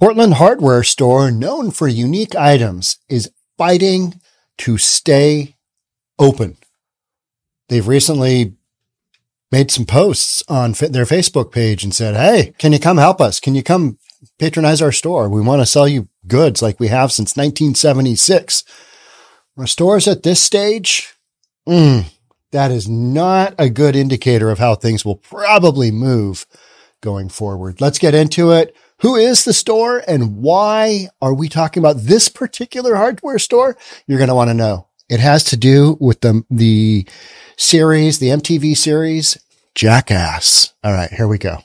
Portland hardware store known for unique items is fighting to stay open. They've recently made some posts on their Facebook page and said, Hey, can you come help us? Can you come patronize our store? We want to sell you goods like we have since 1976. Our stores at this stage, mm, that is not a good indicator of how things will probably move going forward. Let's get into it. Who is the store and why are we talking about this particular hardware store? You're going to want to know. It has to do with the, the series, the MTV series, Jackass. All right, here we go.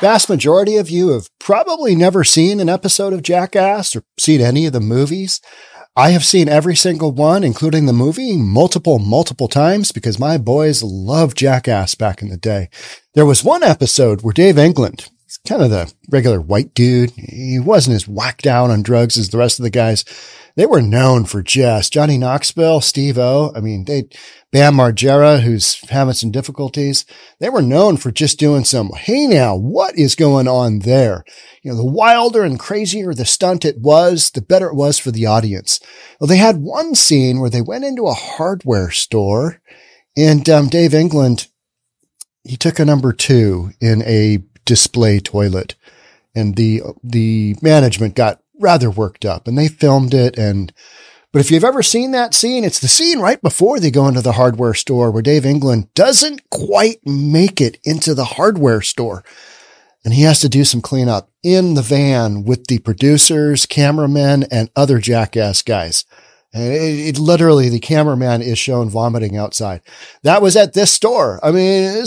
Vast majority of you have probably never seen an episode of Jackass or seen any of the movies. I have seen every single one, including the movie, multiple, multiple times because my boys loved Jackass back in the day. There was one episode where Dave England, kind of the regular white dude. He wasn't as whacked out on drugs as the rest of the guys. They were known for just Johnny Knoxville, Steve-O. I mean, they, Bam Margera, who's having some difficulties. They were known for just doing some, hey now, what is going on there? You know, the wilder and crazier the stunt it was, the better it was for the audience. Well, they had one scene where they went into a hardware store and um, Dave England he took a number two in a display toilet and the, the management got rather worked up and they filmed it. And, but if you've ever seen that scene, it's the scene right before they go into the hardware store where Dave England doesn't quite make it into the hardware store. And he has to do some cleanup in the van with the producers, cameramen, and other jackass guys. It, it, literally, the cameraman is shown vomiting outside. That was at this store. I mean,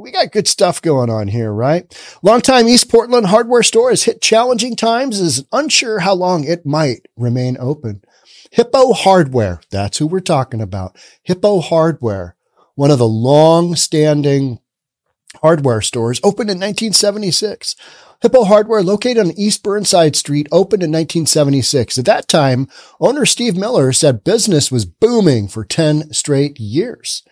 we got good stuff going on here, right? Longtime East Portland hardware store has hit challenging times, is unsure how long it might remain open. Hippo Hardware, that's who we're talking about. Hippo Hardware, one of the long standing hardware stores, opened in 1976. Hippo Hardware, located on East Burnside Street, opened in 1976. At that time, owner Steve Miller said business was booming for 10 straight years.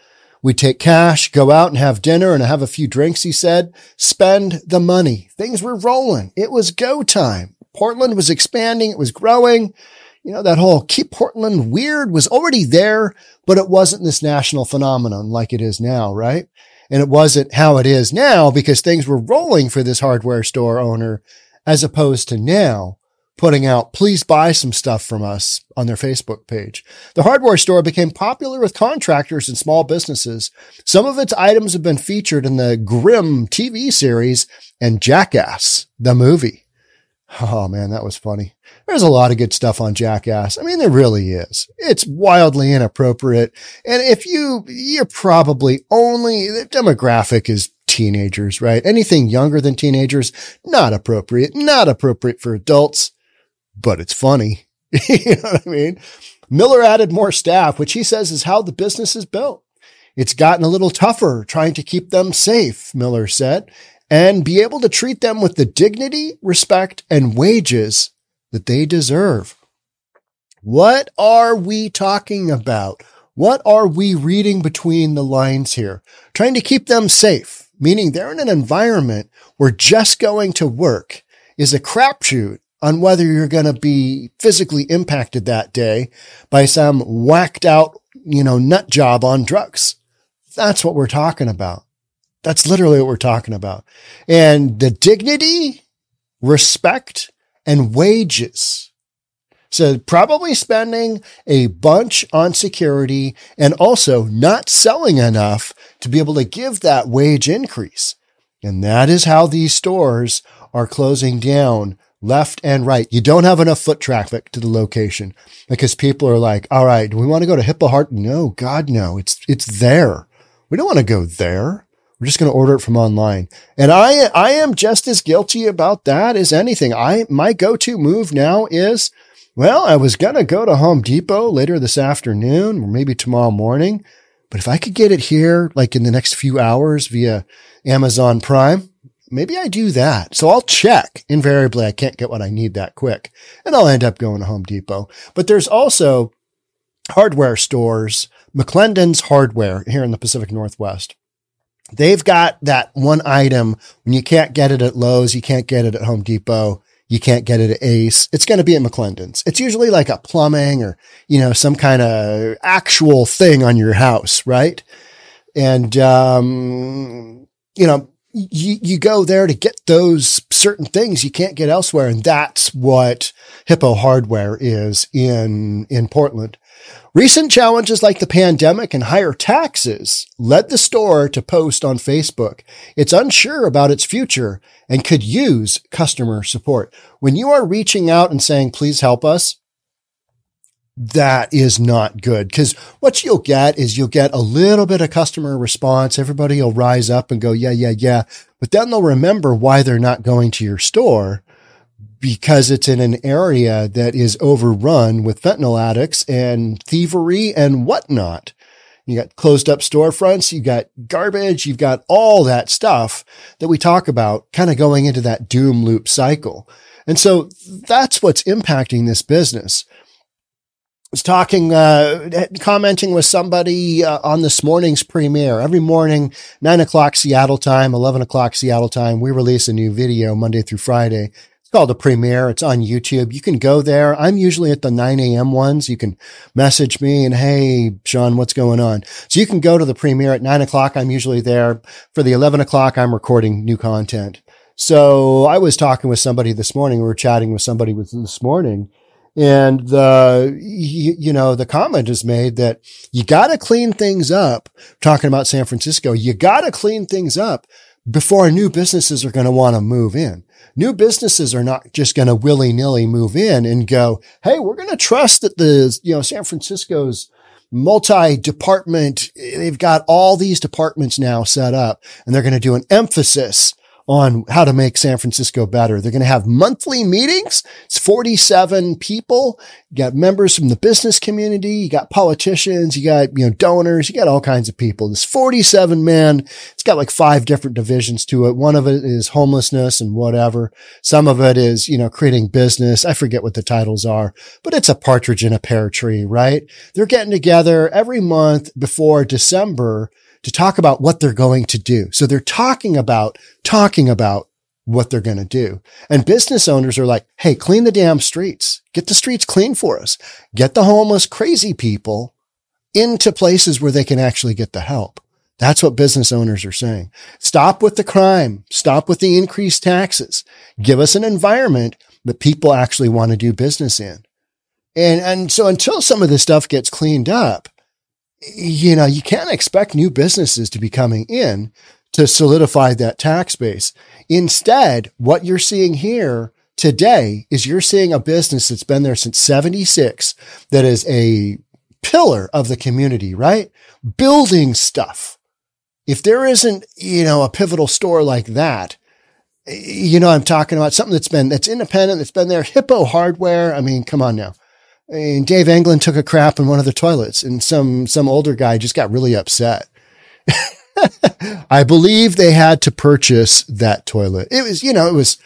We take cash, go out and have dinner and have a few drinks, he said. Spend the money. Things were rolling. It was go time. Portland was expanding. It was growing. You know, that whole keep Portland weird was already there, but it wasn't this national phenomenon like it is now, right? And it wasn't how it is now because things were rolling for this hardware store owner as opposed to now putting out, please buy some stuff from us on their Facebook page. The hardware store became popular with contractors and small businesses. Some of its items have been featured in the Grimm TV series and Jackass, the movie. Oh man, that was funny. There's a lot of good stuff on Jackass. I mean, there really is. It's wildly inappropriate. And if you, you're probably only, the demographic is teenagers, right? Anything younger than teenagers, not appropriate, not appropriate for adults but it's funny. you know what I mean? Miller added more staff, which he says is how the business is built. It's gotten a little tougher trying to keep them safe, Miller said, and be able to treat them with the dignity, respect, and wages that they deserve. What are we talking about? What are we reading between the lines here? Trying to keep them safe, meaning they're in an environment where just going to work is a crapshoot on whether you're going to be physically impacted that day by some whacked out, you know, nut job on drugs. That's what we're talking about. That's literally what we're talking about. And the dignity, respect, and wages. So probably spending a bunch on security and also not selling enough to be able to give that wage increase. And that is how these stores are closing down left and right. You don't have enough foot traffic to the location because people are like, all right, do we want to go to Hippo Heart? No, God, no. It's, it's there. We don't want to go there. We're just going to order it from online. And I, I am just as guilty about that as anything. I, my go-to move now is, well, I was going to go to Home Depot later this afternoon or maybe tomorrow morning. But if I could get it here, like in the next few hours via Amazon Prime, maybe I do that. So I'll check. Invariably, I can't get what I need that quick and I'll end up going to Home Depot. But there's also hardware stores, McLendon's hardware here in the Pacific Northwest. They've got that one item when you can't get it at Lowe's, you can't get it at Home Depot, you can't get it at Ace. It's going to be at McLendon's. It's usually like a plumbing or, you know, some kind of actual thing on your house, right? And, um, you know, you, you go there to get those certain things you can't get elsewhere. And that's what Hippo hardware is in, in Portland. Recent challenges like the pandemic and higher taxes led the store to post on Facebook. It's unsure about its future and could use customer support. When you are reaching out and saying, please help us, that is not good because what you'll get is you'll get a little bit of customer response. Everybody will rise up and go, yeah, yeah, yeah. But then they'll remember why they're not going to your store because it's in an area that is overrun with fentanyl addicts and thievery and whatnot. You got closed up storefronts. You got garbage. You've got all that stuff that we talk about kind of going into that doom loop cycle. And so that's what's impacting this business. Was talking, uh, commenting with somebody uh, on this morning's premiere. Every morning, nine o'clock Seattle time, 11 o'clock Seattle time, we release a new video Monday through Friday. It's called the premiere. It's on YouTube. You can go there. I'm usually at the 9 a.m. ones. You can message me and, Hey, Sean, what's going on? So you can go to the premiere at nine o'clock. I'm usually there for the 11 o'clock. I'm recording new content. So I was talking with somebody this morning. We were chatting with somebody this morning and the, you, know, the comment is made that you got to clean things up. Talking about San Francisco, you got to clean things up before new businesses are going to want to move in. New businesses are not just going to willy nilly move in and go, Hey, we're going to trust that the, you know, San Francisco's multi-department, they've got all these departments now set up and they're going to do an emphasis on how to make San Francisco better. They're going to have monthly meetings. It's 47 people. You got members from the business community. You got politicians. You got, you know, donors. You got all kinds of people. This 47 man, it's got like five different divisions to it. One of it is homelessness and whatever. Some of it is, you know, creating business. I forget what the titles are, but it's a partridge in a pear tree, right? They're getting together every month before December to talk about what they're going to do. So they're talking about, talking about what they're going to do. And business owners are like, Hey, clean the damn streets. Get the streets clean for us. Get the homeless, crazy people into places where they can actually get the help. That's what business owners are saying. Stop with the crime. Stop with the increased taxes. Give us an environment that people actually want to do business in. And, and so until some of this stuff gets cleaned up, you know, you can't expect new businesses to be coming in to solidify that tax base. Instead, what you're seeing here today is you're seeing a business that's been there since 76 that is a pillar of the community, right? Building stuff. If there isn't, you know, a pivotal store like that, you know, I'm talking about something that's been, that's independent, that's been there. Hippo hardware. I mean, come on now. And Dave England took a crap in one of the toilets and some, some older guy just got really upset. I believe they had to purchase that toilet. It was, you know, it was,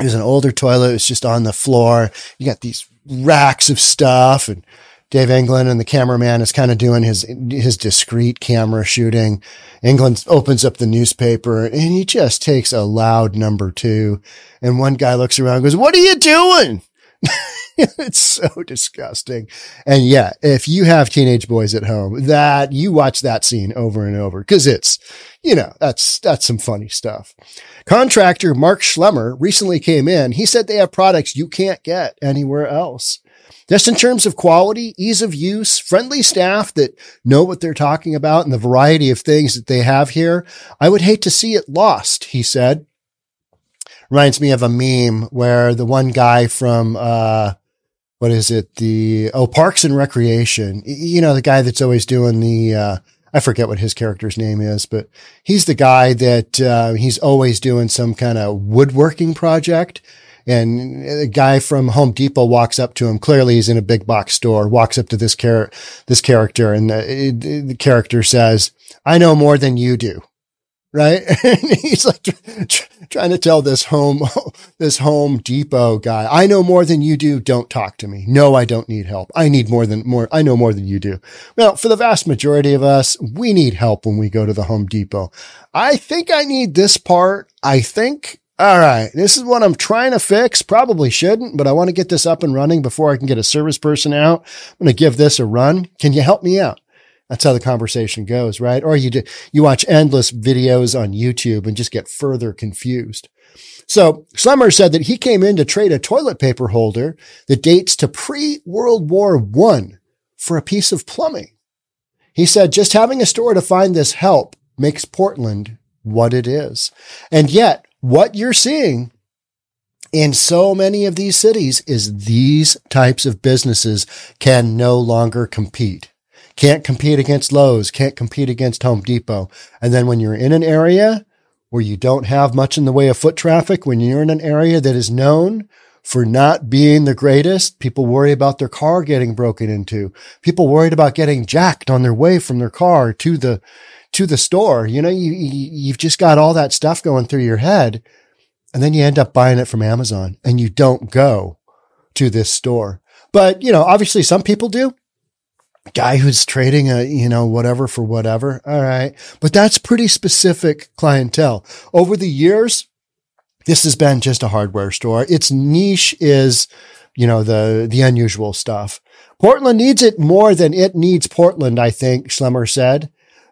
it was an older toilet. It was just on the floor. You got these racks of stuff and Dave England and the cameraman is kind of doing his, his discreet camera shooting. England opens up the newspaper and he just takes a loud number two. And one guy looks around goes, what are you doing? it's so disgusting. And yeah, if you have teenage boys at home, that you watch that scene over and over because it's, you know, that's, that's some funny stuff. Contractor Mark Schlemmer recently came in. He said they have products you can't get anywhere else. Just in terms of quality, ease of use, friendly staff that know what they're talking about and the variety of things that they have here. I would hate to see it lost, he said reminds me of a meme where the one guy from, uh, what is it? The, oh, Parks and Recreation, you know, the guy that's always doing the, uh, I forget what his character's name is, but he's the guy that, uh, he's always doing some kind of woodworking project. And a guy from Home Depot walks up to him. Clearly he's in a big box store, walks up to this char- this character and the, the character says, I know more than you do. Right? And he's like trying to tell this home, this Home Depot guy, I know more than you do. Don't talk to me. No, I don't need help. I need more than more. I know more than you do. Well, for the vast majority of us, we need help when we go to the Home Depot. I think I need this part. I think all right. This is what I'm trying to fix. Probably shouldn't, but I want to get this up and running before I can get a service person out. I'm going to give this a run. Can you help me out? That's how the conversation goes, right? Or you do, you watch endless videos on YouTube and just get further confused. So Schlemmer said that he came in to trade a toilet paper holder that dates to pre World War One for a piece of plumbing. He said just having a store to find this help makes Portland what it is. And yet what you're seeing in so many of these cities is these types of businesses can no longer compete. Can't compete against Lowe's, can't compete against Home Depot. And then when you're in an area where you don't have much in the way of foot traffic, when you're in an area that is known for not being the greatest, people worry about their car getting broken into. People worried about getting jacked on their way from their car to the, to the store. You know, you, you've just got all that stuff going through your head and then you end up buying it from Amazon and you don't go to this store. But, you know, obviously some people do guy who's trading a, you know, whatever for whatever. All right. But that's pretty specific clientele. Over the years, this has been just a hardware store. Its niche is, you know, the, the unusual stuff. Portland needs it more than it needs Portland, I think, Schlemmer said.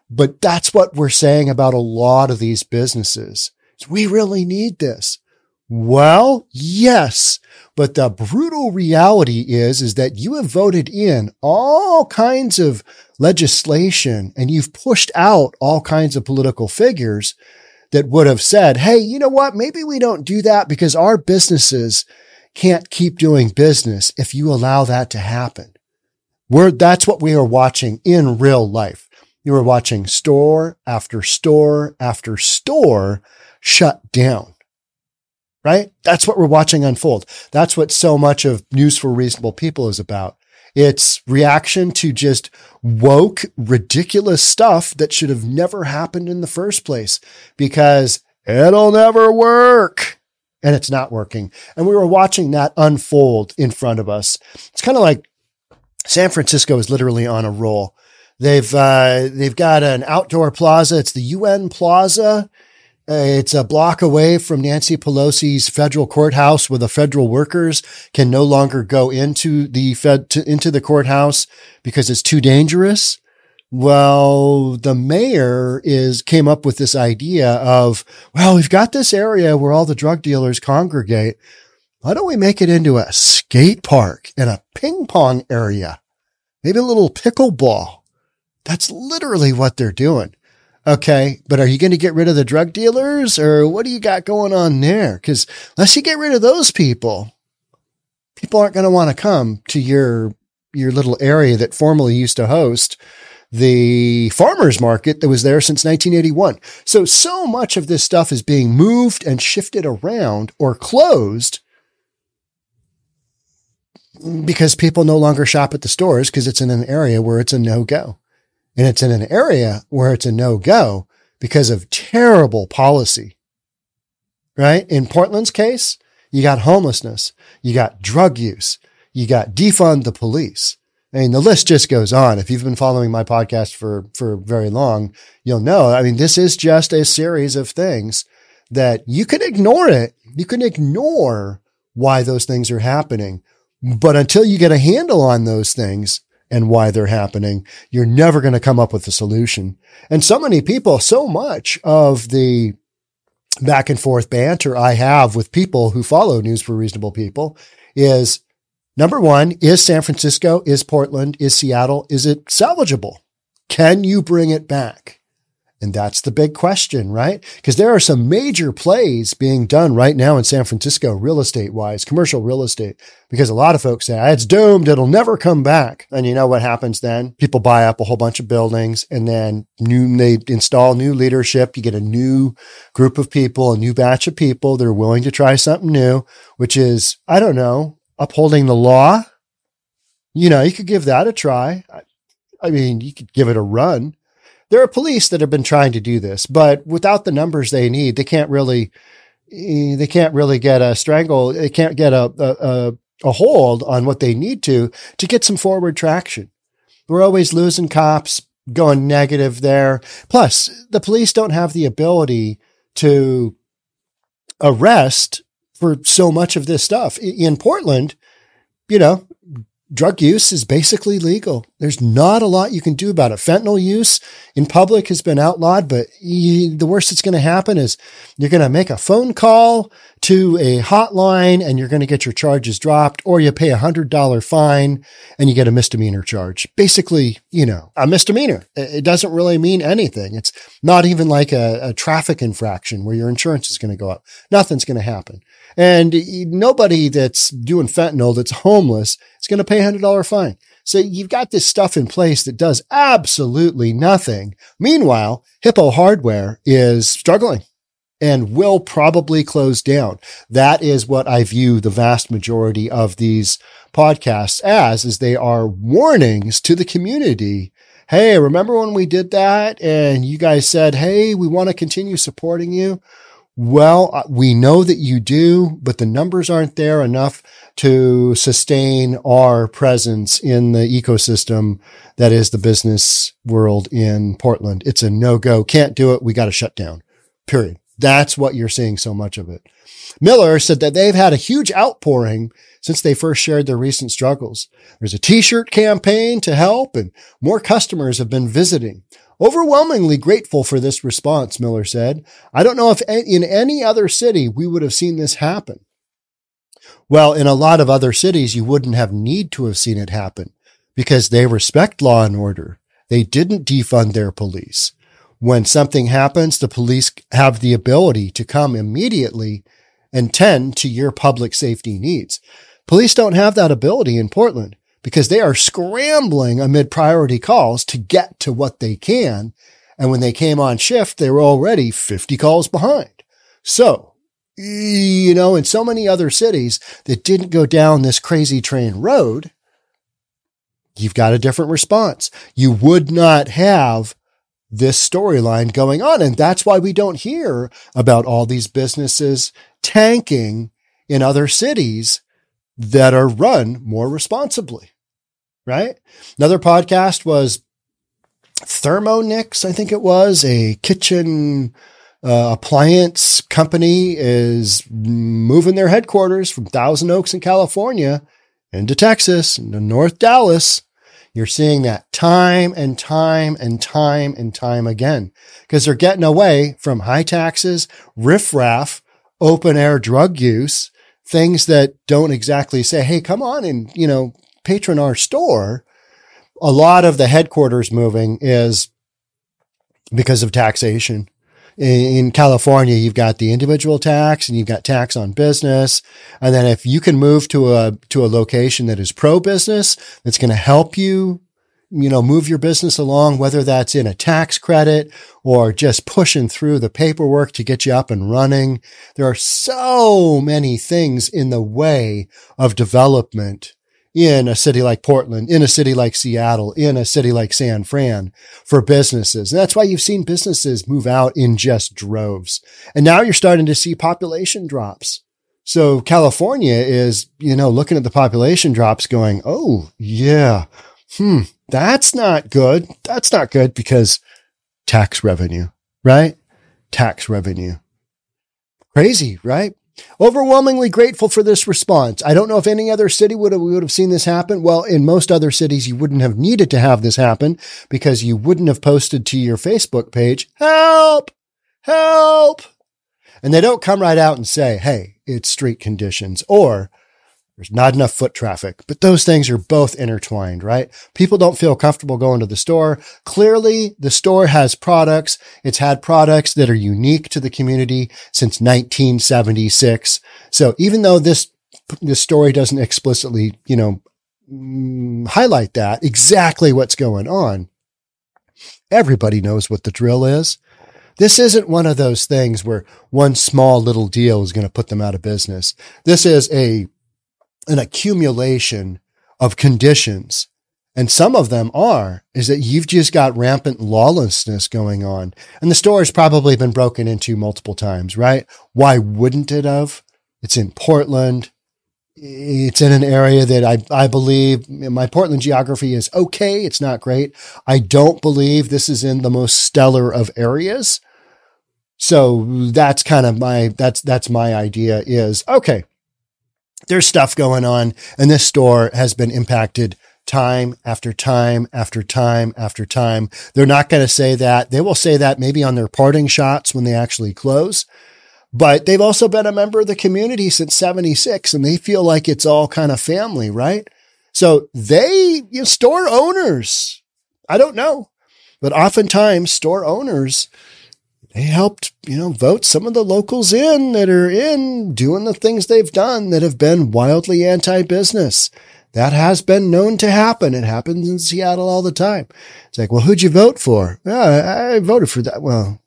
But that's what we're saying about a lot of these businesses. We really need this. Well, yes, but the brutal reality is, is that you have voted in all kinds of legislation and you've pushed out all kinds of political figures that would have said, Hey, you know what? Maybe we don't do that because our businesses can't keep doing business if you allow that to happen. We're, that's what we are watching in real life. You are watching store after store after store shut down right? That's what we're watching unfold. That's what so much of News for Reasonable People is about. It's reaction to just woke, ridiculous stuff that should have never happened in the first place because it'll never work. And it's not working. And we were watching that unfold in front of us. It's kind of like San Francisco is literally on a roll. They've, uh, they've got an outdoor plaza. It's the UN Plaza Uh, it's a block away from Nancy Pelosi's federal courthouse where the federal workers can no longer go into the fed to, into the courthouse because it's too dangerous. Well, the mayor is came up with this idea of, well, we've got this area where all the drug dealers congregate. Why don't we make it into a skate park and a ping pong area? Maybe a little pickleball. That's literally what they're doing. Okay. But are you going to get rid of the drug dealers or what do you got going on there? Cause unless you get rid of those people, people aren't going to want to come to your, your little area that formerly used to host the farmers market that was there since 1981. So, so much of this stuff is being moved and shifted around or closed because people no longer shop at the stores because it's in an area where it's a no go and it's in an area where it's a no go because of terrible policy. Right? In Portland's case, you got homelessness, you got drug use, you got defund the police. I mean, the list just goes on. If you've been following my podcast for, for very long, you'll know. I mean, this is just a series of things that you can ignore it. You can ignore why those things are happening. But until you get a handle on those things, and why they're happening, you're never going to come up with a solution. And so many people, so much of the back and forth banter I have with people who follow News for Reasonable People is number one, is San Francisco, is Portland, is Seattle, is it salvageable? Can you bring it back? And that's the big question, right? Because there are some major plays being done right now in San Francisco, real estate wise, commercial real estate, because a lot of folks say it's doomed. It'll never come back. And you know what happens then? People buy up a whole bunch of buildings and then new, they install new leadership. You get a new group of people, a new batch of people. They're willing to try something new, which is, I don't know, upholding the law. You know, you could give that a try. I mean, you could give it a run There are police that have been trying to do this, but without the numbers they need, they can't really, eh, they can't really get a strangle. They can't get a, a, a hold on what they need to, to get some forward traction. We're always losing cops, going negative there. Plus, the police don't have the ability to arrest for so much of this stuff. In Portland, you know, drug use is basically legal. There's not a lot you can do about it. Fentanyl use in public has been outlawed, but you, the worst that's going to happen is you're going to make a phone call to a hotline and you're going to get your charges dropped or you pay a hundred dollar fine and you get a misdemeanor charge. Basically, you know, a misdemeanor. It doesn't really mean anything. It's not even like a, a traffic infraction where your insurance is going to go up. Nothing's going to happen. And nobody that's doing fentanyl that's homeless is going to pay a hundred dollar fine. So you've got this stuff in place that does absolutely nothing. Meanwhile, Hippo Hardware is struggling and will probably close down. That is what I view the vast majority of these podcasts as, is they are warnings to the community. Hey, remember when we did that and you guys said, Hey, we want to continue supporting you. Well, uh, we know that you do, but the numbers aren't there enough to sustain our presence in the ecosystem that is the business world in Portland. It's a no go. Can't do it. We got to shut down. Period. That's what you're seeing so much of it. Miller said that they've had a huge outpouring since they first shared their recent struggles. There's a t-shirt campaign to help and more customers have been visiting. Overwhelmingly grateful for this response, Miller said. I don't know if in any other city we would have seen this happen. Well, in a lot of other cities, you wouldn't have need to have seen it happen because they respect law and order. They didn't defund their police. When something happens, the police have the ability to come immediately and tend to your public safety needs. Police don't have that ability in Portland because they are scrambling amid priority calls to get to what they can. And when they came on shift, they were already 50 calls behind. So, you know, in so many other cities that didn't go down this crazy train road, you've got a different response. You would not have this storyline going on. And that's why we don't hear about all these businesses tanking in other cities that are run more responsibly right? Another podcast was Thermonix, I think it was a kitchen uh, appliance company is moving their headquarters from Thousand Oaks in California into Texas, into North Dallas. You're seeing that time and time and time and time again because they're getting away from high taxes, riffraff, open air drug use, things that don't exactly say, Hey, come on and, you know, patron our store, a lot of the headquarters moving is because of taxation. In California, you've got the individual tax and you've got tax on business. And then if you can move to a, to a location that is pro business, that's going to help you, you know, move your business along, whether that's in a tax credit or just pushing through the paperwork to get you up and running. There are so many things in the way of development in a city like Portland, in a city like Seattle, in a city like San Fran for businesses. And that's why you've seen businesses move out in just droves. And now you're starting to see population drops. So California is, you know, looking at the population drops going, Oh yeah. Hmm. That's not good. That's not good because tax revenue, right? Tax revenue. Crazy, right? Overwhelmingly grateful for this response. I don't know if any other city would have, we would have seen this happen. Well, in most other cities, you wouldn't have needed to have this happen because you wouldn't have posted to your Facebook page, help, help. And they don't come right out and say, Hey, it's street conditions or there's not enough foot traffic, but those things are both intertwined, right? People don't feel comfortable going to the store. Clearly, the store has products. It's had products that are unique to the community since 1976. So even though this, this story doesn't explicitly, you know, mm, highlight that exactly what's going on, everybody knows what the drill is. This isn't one of those things where one small little deal is going to put them out of business. This is a an accumulation of conditions and some of them are, is that you've just got rampant lawlessness going on. And the store has probably been broken into multiple times, right? Why wouldn't it have? It's in Portland. It's in an area that I, I believe my Portland geography is okay. It's not great. I don't believe this is in the most stellar of areas. So that's kind of my, that's, that's my idea is okay. There's stuff going on and this store has been impacted time after time after time after time. They're not going to say that. They will say that maybe on their parting shots when they actually close. But they've also been a member of the community since 76 and they feel like it's all kind of family, right? So they, you know, store owners, I don't know, but oftentimes store owners, they helped, you know, vote some of the locals in that are in doing the things they've done that have been wildly anti business. That has been known to happen. It happens in Seattle all the time. It's like, well, who'd you vote for? I voted for that. Well,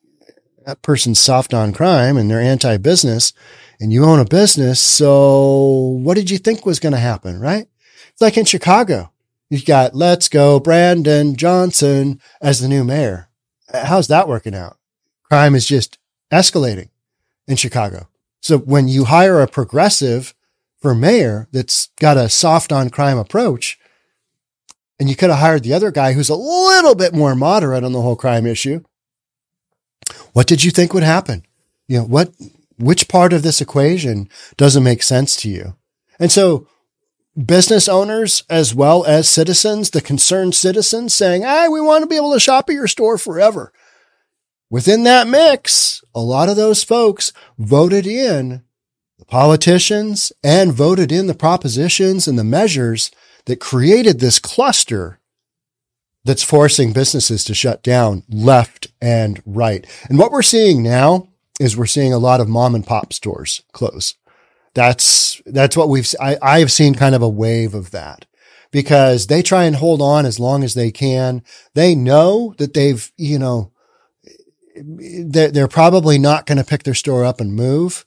that person's soft on crime and they're anti business and you own a business. So what did you think was going to happen? Right. It's like in Chicago. You've got let's go Brandon Johnson as the new mayor. How's that working out? Crime is just escalating in Chicago. So when you hire a progressive for mayor that's got a soft on crime approach. And you could have hired the other guy who's a little bit more moderate on the whole crime issue. What did you think would happen? You know, what, which part of this equation doesn't make sense to you? And so business owners as well as citizens, the concerned citizens saying, Hey, we want to be able to shop at your store forever. Within that mix, a lot of those folks voted in the politicians and voted in the propositions and the measures that created this cluster that's forcing businesses to shut down left and right. And what we're seeing now is we're seeing a lot of mom and pop stores close. That's, that's what we've, I, I've seen kind of a wave of that because they try and hold on as long as they can. They know that they've, you know, they're, they're probably not going to pick their store up and move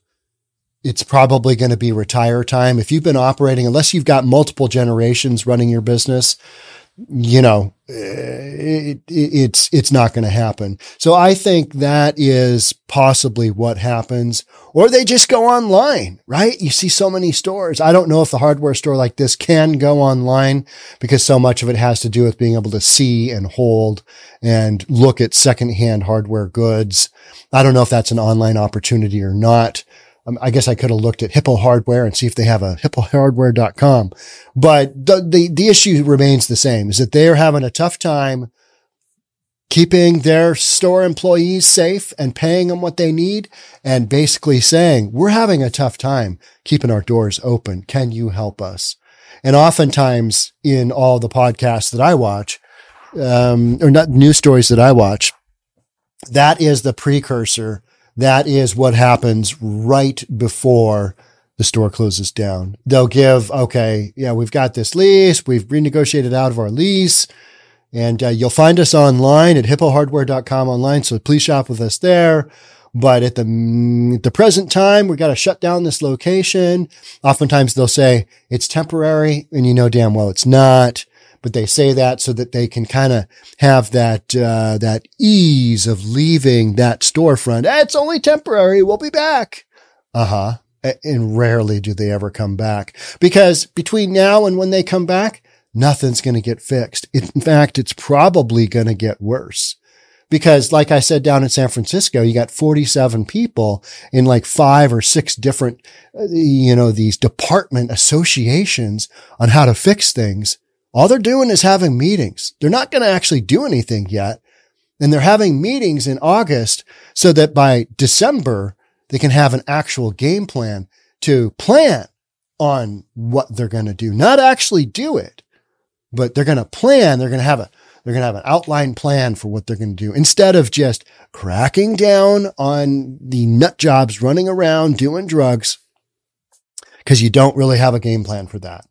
it's probably going to be retire time. If you've been operating, unless you've got multiple generations running your business, you know, eh, it, it, it's, it's not going to happen. So I think that is possibly what happens or they just go online, right? You see so many stores. I don't know if the hardware store like this can go online because so much of it has to do with being able to see and hold and look at secondhand hardware goods. I don't know if that's an online opportunity or not. Um, I guess I could have looked at Hippo Hardware and see if they have a hippohardware.com. But the, the, the issue remains the same is that they're having a tough time keeping their store employees safe and paying them what they need and basically saying, we're having a tough time keeping our doors open. Can you help us? And oftentimes in all the podcasts that I watch, um, or not news stories that I watch, that is the precursor that is what happens right before the store closes down. They'll give, okay, yeah, we've got this lease. We've renegotiated out of our lease. And uh, you'll find us online at hippohardware.com online. So please shop with us there. But at the, mm, at the present time, we got to shut down this location. Oftentimes they'll say it's temporary and you know damn well it's not but they say that so that they can kind of have that, uh, that ease of leaving that storefront. Eh, it's only temporary. We'll be back. Uh huh. And rarely do they ever come back because between now and when they come back, nothing's going to get fixed. In fact, it's probably going to get worse because like I said down in San Francisco, you got 47 people in like five or six different, uh, you know, these department associations on how to fix things. All they're doing is having meetings. They're not going to actually do anything yet. And they're having meetings in August so that by December, they can have an actual game plan to plan on what they're going to do, not actually do it, but they're going to plan. They're going to have a, they're going to have an outline plan for what they're going to do instead of just cracking down on the nut jobs running around doing drugs because you don't really have a game plan for that.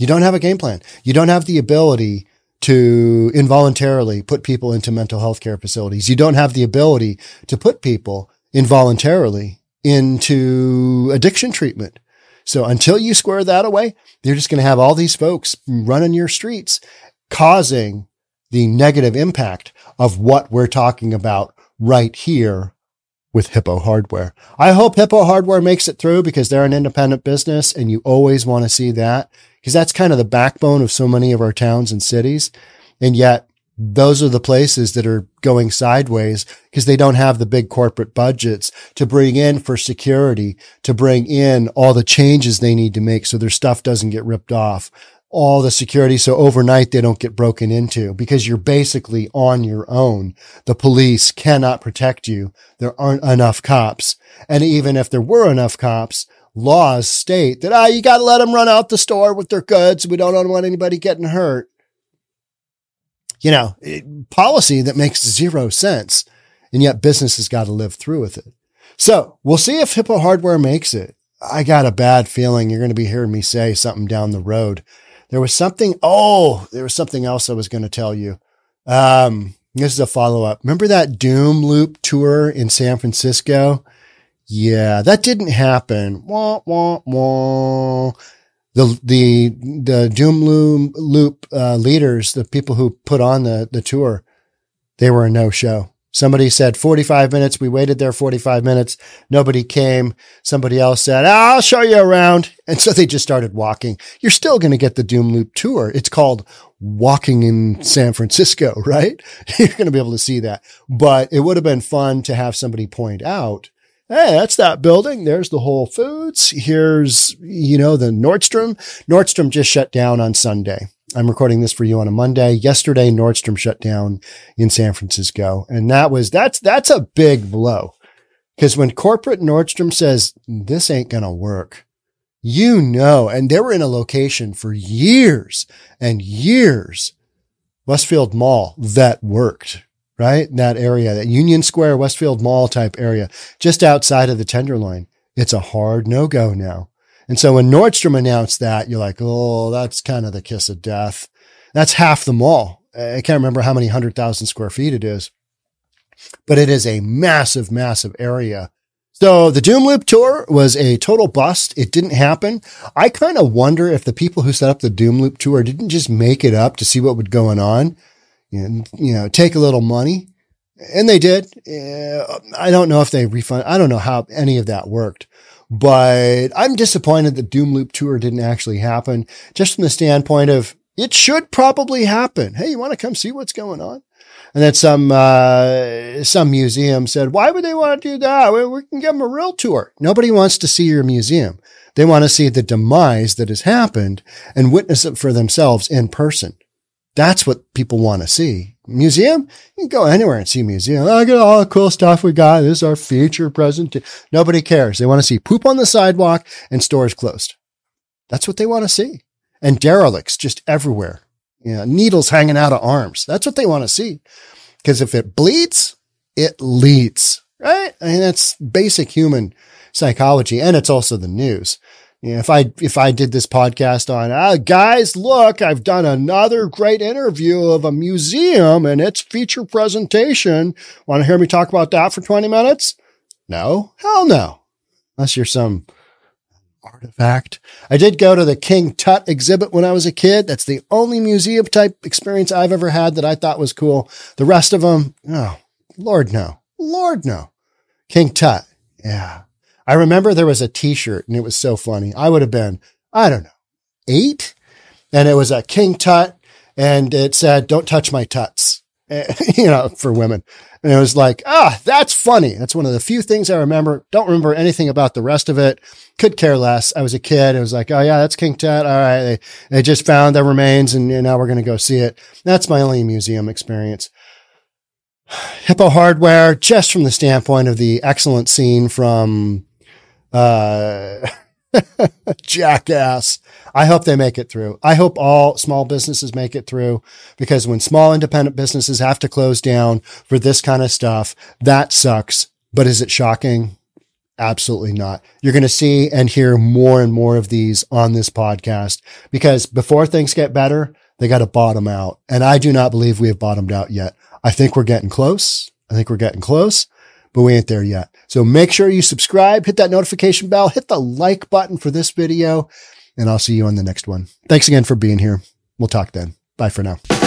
You don't have a game plan. You don't have the ability to involuntarily put people into mental health care facilities. You don't have the ability to put people involuntarily into addiction treatment. So until you square that away, you're just going to have all these folks running your streets causing the negative impact of what we're talking about right here with Hippo Hardware. I hope Hippo Hardware makes it through because they're an independent business and you always want to see that because that's kind of the backbone of so many of our towns and cities. And yet those are the places that are going sideways because they don't have the big corporate budgets to bring in for security, to bring in all the changes they need to make so their stuff doesn't get ripped off all the security. So overnight they don't get broken into because you're basically on your own. The police cannot protect you. There aren't enough cops. And even if there were enough cops, laws state that, ah, you got to let them run out the store with their goods. We don't want anybody getting hurt. You know, it, policy that makes zero sense. And yet business has got to live through with it. So we'll see if Hippo Hardware makes it. I got a bad feeling you're going to be hearing me say something down the road there was something. Oh, there was something else I was going to tell you. Um, this is a follow up. Remember that Doom Loop tour in San Francisco? Yeah, that didn't happen. Wah, wah, wah. The, the, the Doom Loop, loop uh, leaders, the people who put on the, the tour, they were a no show. Somebody said 45 minutes. We waited there 45 minutes. Nobody came. Somebody else said, I'll show you around. And so they just started walking. You're still going to get the Doom Loop tour. It's called walking in San Francisco, right? You're going to be able to see that, but it would have been fun to have somebody point out, Hey, that's that building. There's the Whole Foods. Here's, you know, the Nordstrom. Nordstrom just shut down on Sunday. I'm recording this for you on a Monday. Yesterday, Nordstrom shut down in San Francisco. And that was, that's, that's a big blow. Cause when corporate Nordstrom says this ain't going to work, you know, and they were in a location for years and years, Westfield Mall that worked, right? That area, that Union Square, Westfield Mall type area, just outside of the Tenderloin. It's a hard no go now. And so when Nordstrom announced that, you're like, oh, that's kind of the kiss of death. That's half the mall. I can't remember how many hundred thousand square feet it is, but it is a massive, massive area. So the Doom Loop tour was a total bust. It didn't happen. I kind of wonder if the people who set up the Doom Loop tour didn't just make it up to see what would going on and, you know, take a little money. And they did. Eh, I don't know if they refund. I don't know how any of that worked. But I'm disappointed that Doom Loop Tour didn't actually happen, just from the standpoint of it should probably happen. Hey, you want to come see what's going on? And then some uh, some museum said, "Why would they want to do that? We, we can give them a real tour." Nobody wants to see your museum. They want to see the demise that has happened and witness it for themselves in person. That's what people want to see. Museum, you can go anywhere and see a museum. Look at all the cool stuff we got. This is our feature present. Nobody cares. They want to see poop on the sidewalk and stores closed. That's what they want to see. And derelicts just everywhere. You know, needles hanging out of arms. That's what they want to see. Because if it bleeds, it leads, right? I mean, that's basic human psychology. And it's also the news. You know, if I if I did this podcast on, ah, guys, look, I've done another great interview of a museum and its feature presentation. Want to hear me talk about that for 20 minutes? No, hell no. Unless you're some artifact. I did go to the King Tut exhibit when I was a kid. That's the only museum type experience I've ever had that I thought was cool. The rest of them, oh, Lord no. Lord no. King Tut. Yeah. I remember there was a t-shirt and it was so funny. I would have been, I don't know, eight. And it was a King Tut and it said, don't touch my tuts, you know, for women. And it was like, ah, that's funny. That's one of the few things I remember. Don't remember anything about the rest of it. Could care less. I was a kid. It was like, oh yeah, that's King Tut. All right. They, they just found the remains and, and now we're going to go see it. That's my only museum experience. Hippo hardware, just from the standpoint of the excellent scene from uh, jackass. I hope they make it through. I hope all small businesses make it through because when small independent businesses have to close down for this kind of stuff, that sucks. But is it shocking? Absolutely not. You're going to see and hear more and more of these on this podcast because before things get better, they got to bottom out. And I do not believe we have bottomed out yet. I think we're getting close. I think we're getting close but we ain't there yet. So make sure you subscribe, hit that notification bell, hit the like button for this video, and I'll see you on the next one. Thanks again for being here. We'll talk then. Bye for now.